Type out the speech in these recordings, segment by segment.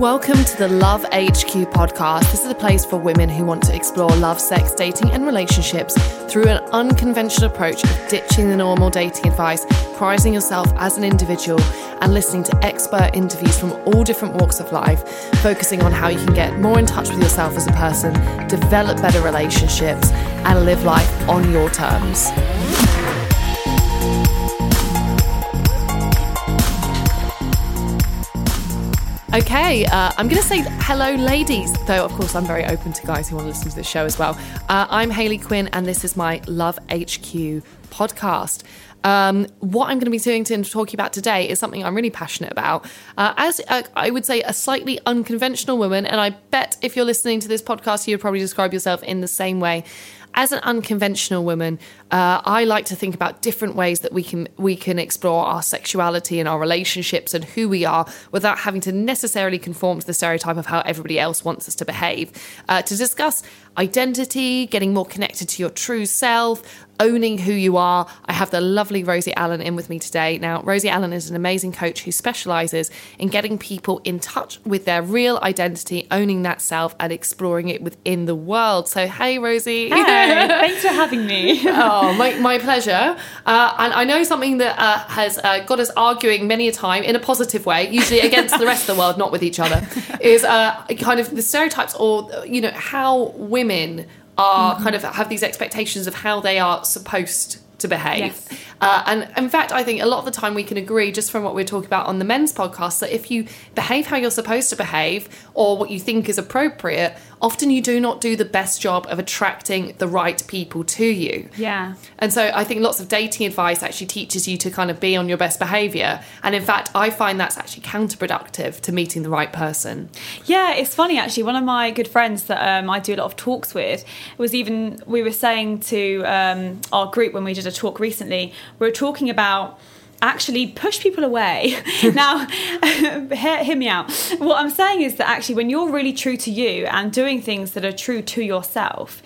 Welcome to the Love HQ podcast. This is a place for women who want to explore love, sex, dating, and relationships through an unconventional approach of ditching the normal dating advice, prizing yourself as an individual, and listening to expert interviews from all different walks of life, focusing on how you can get more in touch with yourself as a person, develop better relationships, and live life on your terms. Okay, uh, I'm going to say hello, ladies, though, of course, I'm very open to guys who want to listen to this show as well. Uh, I'm Hayley Quinn, and this is my Love HQ podcast. Um, what I'm going to be doing to talking about today is something I'm really passionate about. Uh, as a, I would say, a slightly unconventional woman, and I bet if you're listening to this podcast, you would probably describe yourself in the same way as an unconventional woman, uh, I like to think about different ways that we can we can explore our sexuality and our relationships and who we are without having to necessarily conform to the stereotype of how everybody else wants us to behave. Uh, to discuss identity, getting more connected to your true self, owning who you are. I have the lovely Rosie Allen in with me today. Now, Rosie Allen is an amazing coach who specializes in getting people in touch with their real identity, owning that self, and exploring it within the world. So, hey, Rosie. Hey, thanks for having me. oh, my, my pleasure. Uh, and I know something that uh, has uh, got us arguing many a time in a positive way, usually against the rest of the world, not with each other, is uh, kind of the stereotypes or, you know, how women are mm-hmm. kind of have these expectations of how they are supposed to behave. Yes. Uh, and in fact, I think a lot of the time we can agree, just from what we're talking about on the men's podcast, that if you behave how you're supposed to behave or what you think is appropriate, often you do not do the best job of attracting the right people to you. Yeah. And so I think lots of dating advice actually teaches you to kind of be on your best behavior. And in fact, I find that's actually counterproductive to meeting the right person. Yeah, it's funny actually. One of my good friends that um, I do a lot of talks with was even, we were saying to um, our group when we did a talk recently, we were talking about actually push people away. now, hear, hear, me out. What I'm saying is that actually, when you're really true to you and doing things that are true to yourself,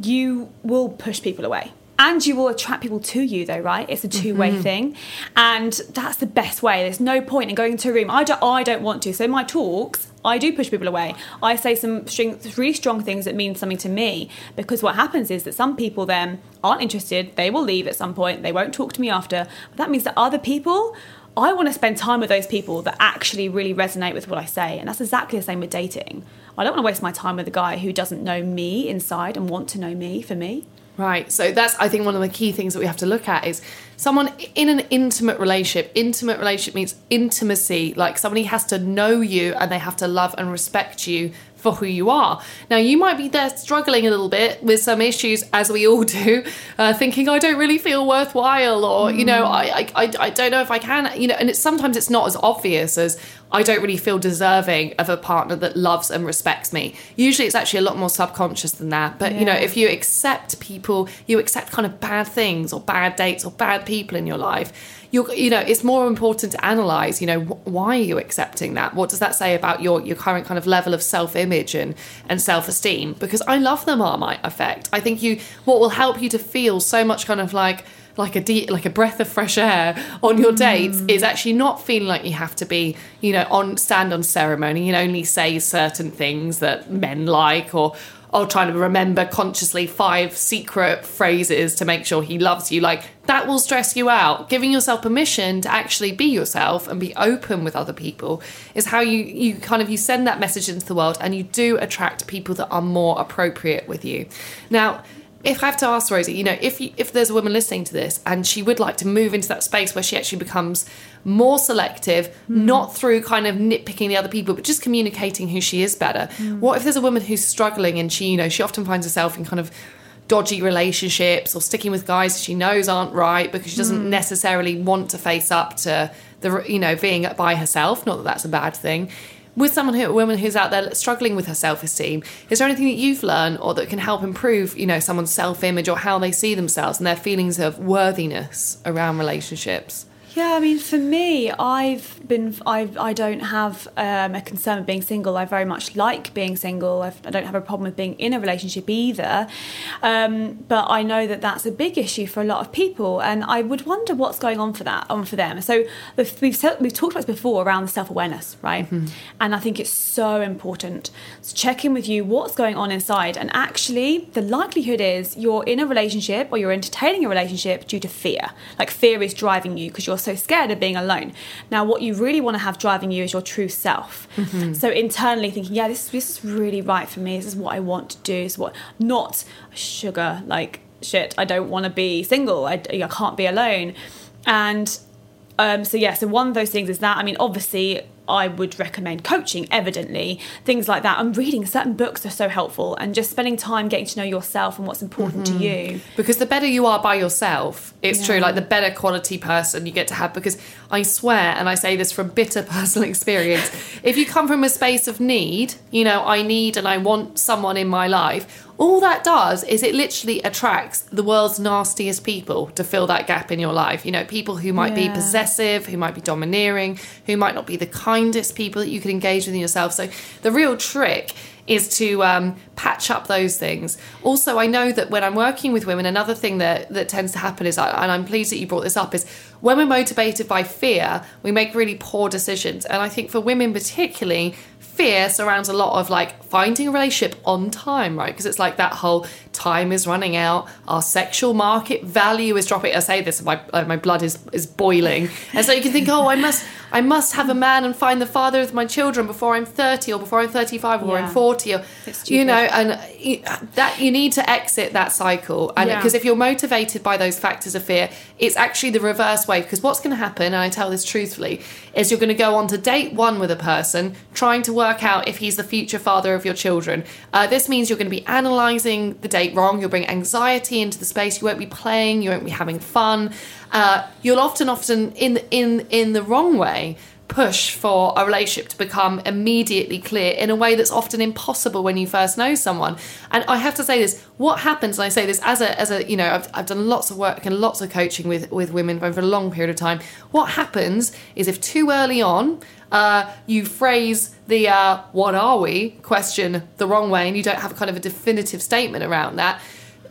you will push people away. And you will attract people to you, though, right? It's a two-way mm-hmm. thing, and that's the best way. There's no point in going into a room. I don't. I don't want to. So my talks, I do push people away. I say some string, really strong things that mean something to me because what happens is that some people then aren't interested. They will leave at some point. They won't talk to me after. But that means that other people, I want to spend time with those people that actually really resonate with what I say. And that's exactly the same with dating. I don't want to waste my time with a guy who doesn't know me inside and want to know me for me. Right. So that's I think one of the key things that we have to look at is someone in an intimate relationship. Intimate relationship means intimacy. Like somebody has to know you and they have to love and respect you for who you are. Now, you might be there struggling a little bit with some issues, as we all do, uh, thinking, I don't really feel worthwhile, or, mm. you know, I, I, I don't know if I can, you know, and it's sometimes it's not as obvious as, I don't really feel deserving of a partner that loves and respects me. Usually it's actually a lot more subconscious than that. But, yeah. you know, if you accept people, you accept kind of bad things or bad dates or bad people in your life, you you know it's more important to analyze you know wh- why are you accepting that what does that say about your your current kind of level of self-image and and self-esteem because i love the marmite effect i think you what will help you to feel so much kind of like like a de- like a breath of fresh air on your dates mm. is actually not feeling like you have to be you know on stand on ceremony and only say certain things that men like or oh, trying to remember consciously five secret phrases to make sure he loves you. Like that will stress you out. Giving yourself permission to actually be yourself and be open with other people is how you you kind of you send that message into the world and you do attract people that are more appropriate with you. Now, if I have to ask Rosie, you know, if you, if there's a woman listening to this and she would like to move into that space where she actually becomes more selective, mm. not through kind of nitpicking the other people, but just communicating who she is better. Mm. What if there's a woman who's struggling and she, you know, she often finds herself in kind of dodgy relationships or sticking with guys she knows aren't right because she doesn't mm. necessarily want to face up to the, you know, being by herself. Not that that's a bad thing with someone who a woman who's out there struggling with her self-esteem is there anything that you've learned or that can help improve you know someone's self-image or how they see themselves and their feelings of worthiness around relationships yeah, I mean, for me, I've been, I, I don't have um, a concern with being single. I very much like being single. I've, I do not have a problem with being in a relationship either. Um, but I know that that's a big issue for a lot of people, and I would wonder what's going on for that, on for them. So we've we've talked about this before around the self awareness, right? Mm-hmm. And I think it's so important to check in with you what's going on inside. And actually, the likelihood is you're in a relationship or you're entertaining a relationship due to fear. Like fear is driving you because you're so scared of being alone. Now, what you really want to have driving you is your true self. Mm-hmm. So internally thinking, yeah, this, this is really right for me. This is what I want to do. This is what not sugar like shit. I don't want to be single. I, I can't be alone. And um, so yeah, so one of those things is that. I mean, obviously, I would recommend coaching, evidently, things like that. And reading certain books are so helpful and just spending time getting to know yourself and what's important mm-hmm. to you. Because the better you are by yourself, it's yeah. true, like the better quality person you get to have. Because I swear, and I say this from bitter personal experience, if you come from a space of need, you know, I need and I want someone in my life, all that does is it literally attracts the world's nastiest people to fill that gap in your life. You know, people who might yeah. be possessive, who might be domineering, who might not be the kindest people that you could engage with in yourself. So the real trick is to um, patch up those things. Also, I know that when I'm working with women, another thing that, that tends to happen is, and I'm pleased that you brought this up, is when we're motivated by fear, we make really poor decisions. And I think for women particularly, fear surrounds a lot of like finding a relationship on time, right? Because it's like that whole time is running out, our sexual market value is dropping. I say this, my my blood is is boiling, and so you can think, oh, I must I must have a man and find the father of my children before I'm 30 or before I'm 35 or yeah. I'm 40 or you know, and that you need to exit that cycle, and because yeah. if you're motivated by those factors of fear, it's actually the reverse way. Because what's going to happen, and I tell this truthfully, is you're going to go on to date one with a person trying to work out if he's the future father of your children. Uh, this means you're going to be analysing the date wrong. You'll bring anxiety into the space. You won't be playing. You won't be having fun. Uh, you'll often, often in in in the wrong way push for a relationship to become immediately clear in a way that's often impossible when you first know someone. And I have to say this: what happens? And I say this as a as a you know I've, I've done lots of work and lots of coaching with with women over a long period of time. What happens is if too early on uh, you phrase the uh, "what are we?" question the wrong way, and you don't have kind of a definitive statement around that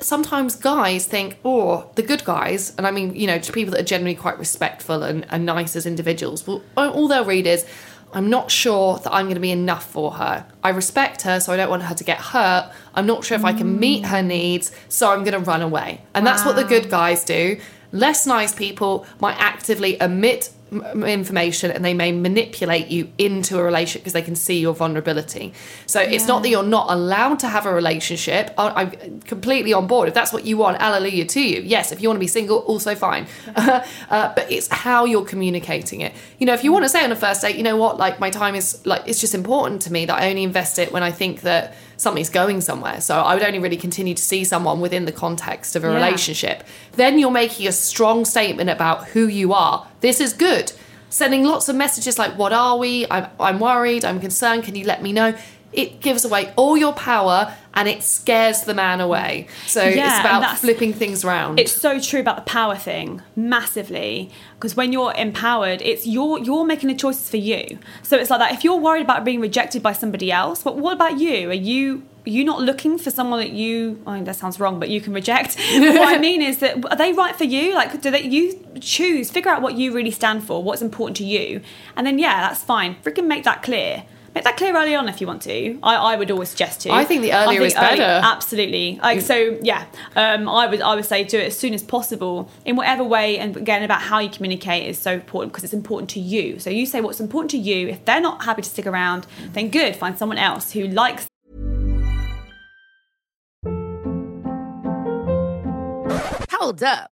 sometimes guys think, oh, the good guys, and I mean, you know, people that are generally quite respectful and, and nice as individuals, well, all they'll read is, I'm not sure that I'm going to be enough for her. I respect her, so I don't want her to get hurt. I'm not sure if I can mm. meet her needs, so I'm going to run away. And wow. that's what the good guys do. Less nice people might actively omit information and they may manipulate you into a relationship because they can see your vulnerability. So yeah. it's not that you're not allowed to have a relationship. I'm completely on board. If that's what you want, hallelujah to you. Yes, if you want to be single, also fine. uh, but it's how you're communicating it. You know, if you want to say on a first date, you know what, like my time is like, it's just important to me that I only invest it when I think that something's going somewhere. So I would only really continue to see someone within the context of a yeah. relationship. Then you're making a strong statement about who you are. This is good. Sending lots of messages like, What are we? I'm, I'm worried. I'm concerned. Can you let me know? It gives away all your power and it scares the man away. So yeah, it's about flipping things around. It's so true about the power thing, massively. Because when you're empowered, it's you're you're making the choices for you. So it's like that. If you're worried about being rejected by somebody else, but what about you? Are you are you not looking for someone that you I mean that sounds wrong but you can reject what I mean is that are they right for you like do they you choose figure out what you really stand for what's important to you and then yeah that's fine freaking make that clear make that clear early on if you want to. I, I would always suggest to. I think the earlier I is better. absolutely. Like so, yeah. Um, I would I would say do it as soon as possible in whatever way. And again, about how you communicate is so important because it's important to you. So you say what's important to you. If they're not happy to stick around, then good. Find someone else who likes Hold up.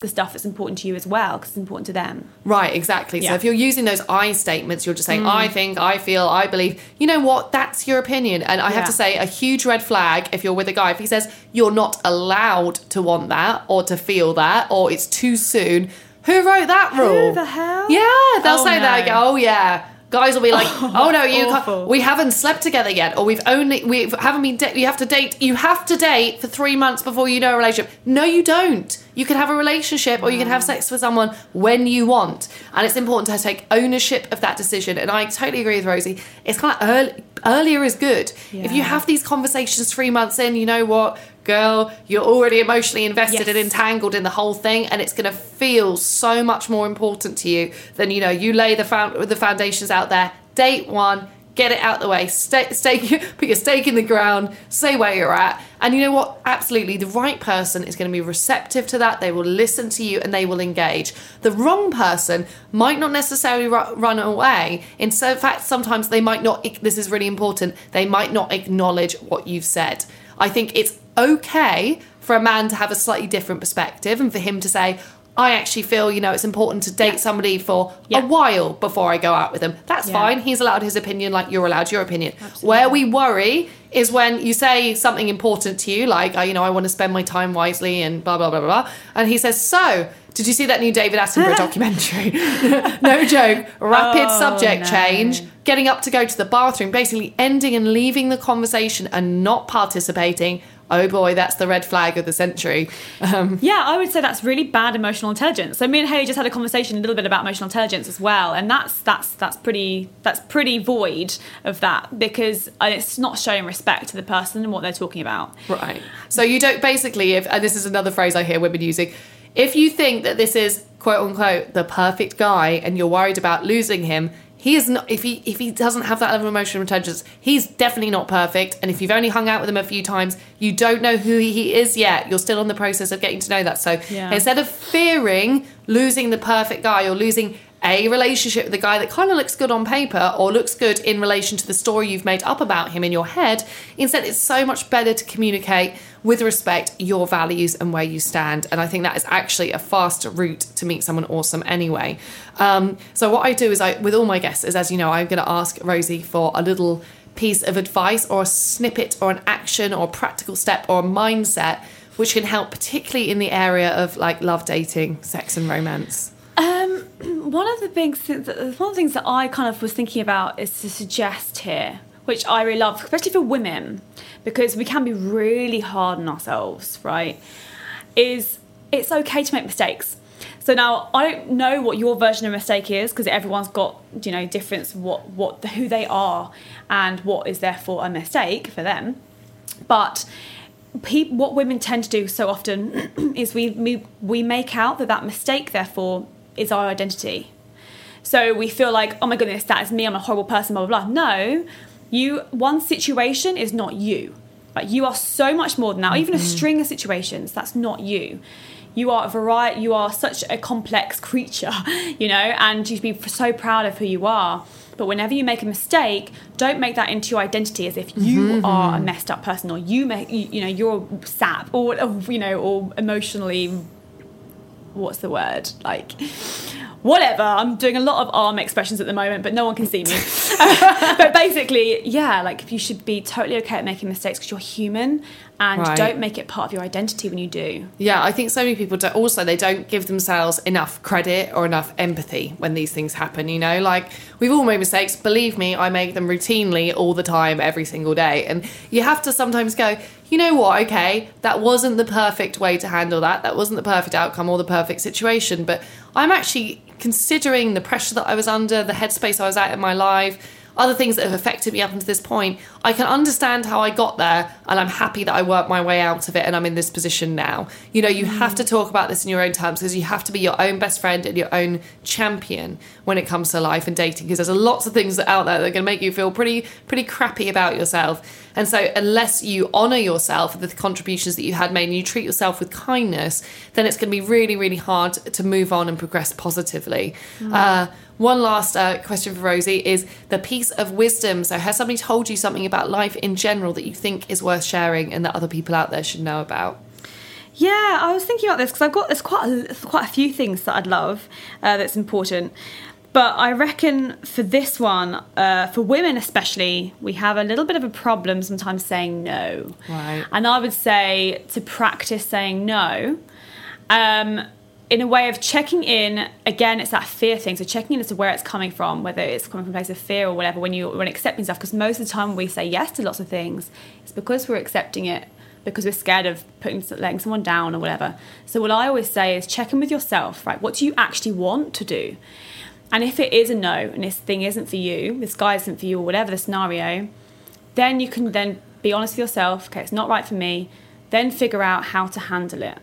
the stuff that's important to you as well because it's important to them. Right, exactly. So if you're using those I statements, you're just saying, mm. I think, I feel, I believe. You know what? That's your opinion. And I have to say, a huge red flag if you're with a guy, if he says you're not allowed to want that or to feel that or it's too soon, who wrote that rule? the hell? Yeah, they'll Oh, say that. no. again. Oh, yeah. Guys will be like, "Oh no, you can't, we haven't slept together yet, or we've only we haven't been. Da- you have to date. You have to date for three months before you know a relationship. No, you don't. You can have a relationship, or you can have sex with someone when you want, and it's important to take ownership of that decision. And I totally agree with Rosie. It's kind of early, earlier is good. If you have these conversations three months in, you know what, girl, you're already emotionally invested Yes. and entangled in the whole thing, and it's going to feel so much more important to you than you know. You lay the found the foundations out there. Date one. Get it out the way. Stay, stay, put your stake in the ground. Say where you're at, and you know what? Absolutely, the right person is going to be receptive to that. They will listen to you and they will engage. The wrong person might not necessarily ru- run away. In so- fact, sometimes they might not. This is really important. They might not acknowledge what you've said. I think it's okay for a man to have a slightly different perspective and for him to say, I actually feel, you know, it's important to date somebody for Yeah. a while before I go out with them. That's Yeah. fine. He's allowed his opinion like you're allowed your opinion. Where we worry is when you say something important to you, like, oh, you know, I want to spend my time wisely and blah, blah, blah, blah, blah. And he says, So, did you see that new David Attenborough documentary? no joke. Rapid Oh, subject no. change, getting up to go to the bathroom, basically ending and leaving the conversation and not participating. Oh boy, that's the red flag of the century. Um, Yeah, I would say that's really bad emotional intelligence. So me and Hayley just had a conversation a little bit about emotional intelligence as well, and that's that's that's pretty that's pretty void of that because uh, it's not showing respect to the person and what they're talking about. Right. So you don't basically, if and this is another phrase I hear women using, if you think that this is quote unquote the perfect guy and you're worried about losing him, he is not. If he if he doesn't have that level of emotional intelligence, he's definitely not perfect. And if you've only hung out with him a few times, you don't know who he is yet. You're still in the process of getting to know that. So Yeah. instead of fearing losing the perfect guy or losing a relationship with a guy that kind of looks good on paper or looks good in relation to the story you've made up about him in your head. Instead, it's so much better to communicate with respect your values and where you stand. And I think that is actually a faster route to meet someone awesome anyway. Um, so, what I do is, I, with all my guests, is as you know, I'm going to ask Rosie for a little piece of advice or a snippet or an action or a practical step or a mindset which can help particularly in the area of like love dating sex and romance One of the things, one of the things that I kind of was thinking about is to suggest here, which I really love, especially for women, because we can be really hard on ourselves, right? Is it's okay to make mistakes. So now I don't know what your version of mistake is because everyone's got you know difference what what who they are and what is therefore a mistake for them, but pe- what women tend to do so often is we, we we make out that that mistake therefore is our identity so we feel like oh my goodness that is me i'm a horrible person blah blah blah no You one situation is not you. Like you are so much more than that. Or even a mm-hmm. string of situations, that's not you. You are a variety. You are such a complex creature, you know, and you should be so proud of who you are. But whenever you make a mistake, don't make that into your identity as if you mm-hmm. are a messed up person or you make you, you know you're sap or, or you know or emotionally what's the word? Like whatever. I'm doing a lot of arm expressions at the moment but no one can see me. But basically yeah like you should be totally okay at making mistakes because you're human and Right. don't make it part of your identity when you do Yeah, I think so many people do, also they don't give themselves enough credit or enough empathy when these things happen. You know, like we've all made mistakes. Believe me, I make them routinely all the time, every single day. And you have to sometimes go, you know what? Okay, that wasn't the perfect way to handle that. That wasn't the perfect outcome or the perfect situation. But I'm actually considering the pressure that I was under, the headspace I was at in my life other things that have affected me up until this point, I can understand how I got there and I'm happy that I worked my way out of it and I'm in this position now. You know, you have to talk about this in your own terms because you have to be your own best friend and your own champion when it comes to life and dating because there's lots of things out there that are going to make you feel pretty pretty crappy about yourself. And so unless you honor yourself for the contributions that you had made and you treat yourself with kindness, then it's going to be really really hard to move on and progress positively. Uh, one last uh, question for Rosie is the piece of wisdom. So, has somebody told you something about life in general that you think is worth sharing and that other people out there should know about? Yeah, I was thinking about this because I've got there's quite a, quite a few things that I'd love uh, that's important. But I reckon for this one, uh, for women especially, we have a little bit of a problem sometimes saying no. Right. And I would say to practice saying no. Um, in a way of checking in again it's that fear thing. So checking in as to where it's coming from whether it's coming from a place of fear or whatever when you when accepting stuff because most of the time we say yes to lots of things it's because we're accepting it because we're scared of putting letting someone down or whatever. So what i always say is check in with yourself right? What do you actually want to do? And if it is a no and this thing isn't for you this guy isn't for you or whatever the scenario then you can then be honest with yourself okay it's not right for me then figure out how to handle it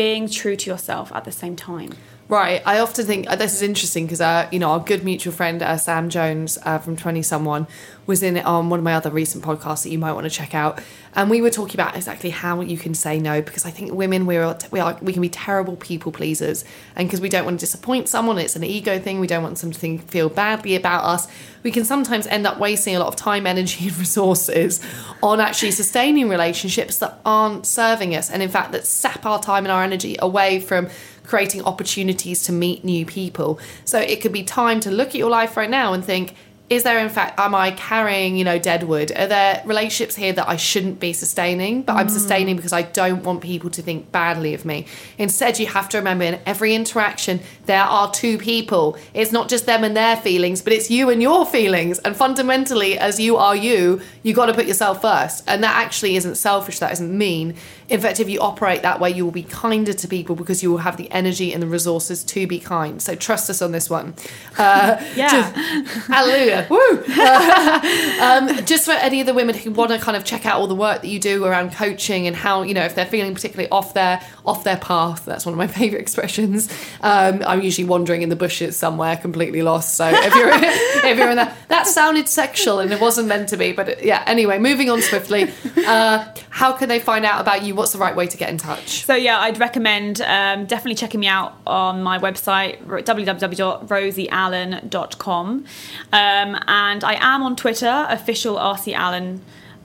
being true to yourself at the same time Right. I often think uh, this is interesting because, uh, you know, our good mutual friend uh, Sam Jones uh, from 20 Someone was in on one of my other recent podcasts that you might want to check out. And we were talking about exactly how you can say no because I think women, we're, we, are, we can be terrible people pleasers. And because we don't want to disappoint someone, it's an ego thing, we don't want them to feel badly about us, we can sometimes end up wasting a lot of time, energy, and resources on actually sustaining relationships that aren't serving us. And in fact, that sap our time and our energy away from creating opportunities to meet new people. So it could be time to look at your life right now and think, is there in fact am I carrying, you know, deadwood? Are there relationships here that I shouldn't be sustaining, but I'm sustaining because I don't want people to think badly of me? Instead, you have to remember in every interaction there are two people. It's not just them and their feelings, but it's you and your feelings. And fundamentally, as you are you, you got to put yourself first. And that actually isn't selfish, that isn't mean. In fact, if you operate that way, you will be kinder to people because you will have the energy and the resources to be kind. So trust us on this one. Uh, Yeah. Hallelujah. Woo! um, just for any of the women who want to kind of check out all the work that you do around coaching and how, you know, if they're feeling particularly off their off their path, that's one of my favourite expressions. Um, I'm usually wandering in the bushes somewhere completely lost. So if you're if you're in that that sounded sexual and it wasn't meant to be, but it- yeah, anyway, moving on swiftly. Uh, how can they find out about you? What's the right way to get in touch? So yeah, I'd recommend um, definitely checking me out on my website www.rosieallen.com, um, and I am on Twitter, official RC Allen.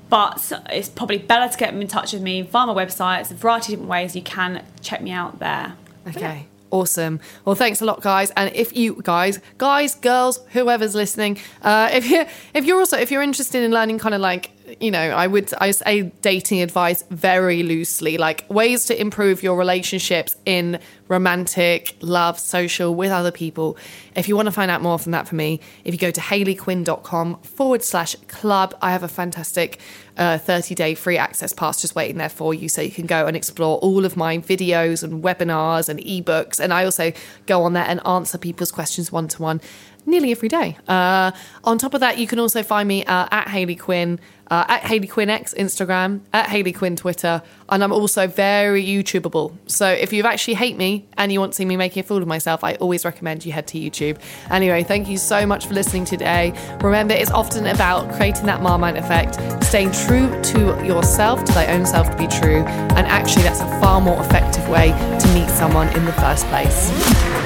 But it's probably better to get in touch with me via my website. It's a variety of different ways you can check me out there. Okay. Awesome. Well, thanks a lot, guys. And if you guys, guys, girls, whoever's listening, uh, if you if you're also if you're interested in learning, kind of like you know, I would I say dating advice very loosely, like ways to improve your relationships in romantic, love, social with other people. If you want to find out more from that for me, if you go to hayleyquinn.com forward slash club, I have a fantastic uh, 30 day free access pass just waiting there for you so you can go and explore all of my videos and webinars and ebooks. And I also go on there and answer people's questions one to one nearly every day. Uh, on top of that, you can also find me uh, at Hayley Quinn, uh, at Hayley Quinn X Instagram, at Hayley Quinn Twitter, and I'm also very YouTubeable. So if you actually hate me, and you want to see me making a fool of myself, I always recommend you head to YouTube. Anyway, thank you so much for listening today. Remember, it's often about creating that Marmite effect, staying true to yourself, to thy own self to be true, and actually, that's a far more effective way to meet someone in the first place.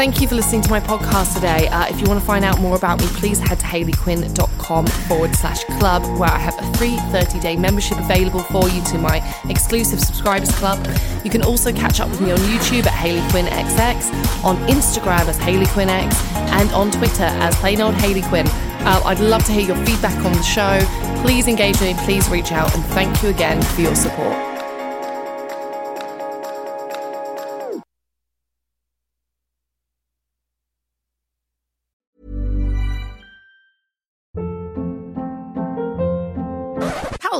Thank you for listening to my podcast today. Uh, if you want to find out more about me, please head to hayleyquinn.com forward slash club, where I have a free 30 day membership available for you to my exclusive subscribers club. You can also catch up with me on YouTube at Hayley Quinn XX, on Instagram as Hayley Quinn X, and on Twitter as plain old Hayley Quinn. Uh, I'd love to hear your feedback on the show. Please engage with me, please reach out, and thank you again for your support.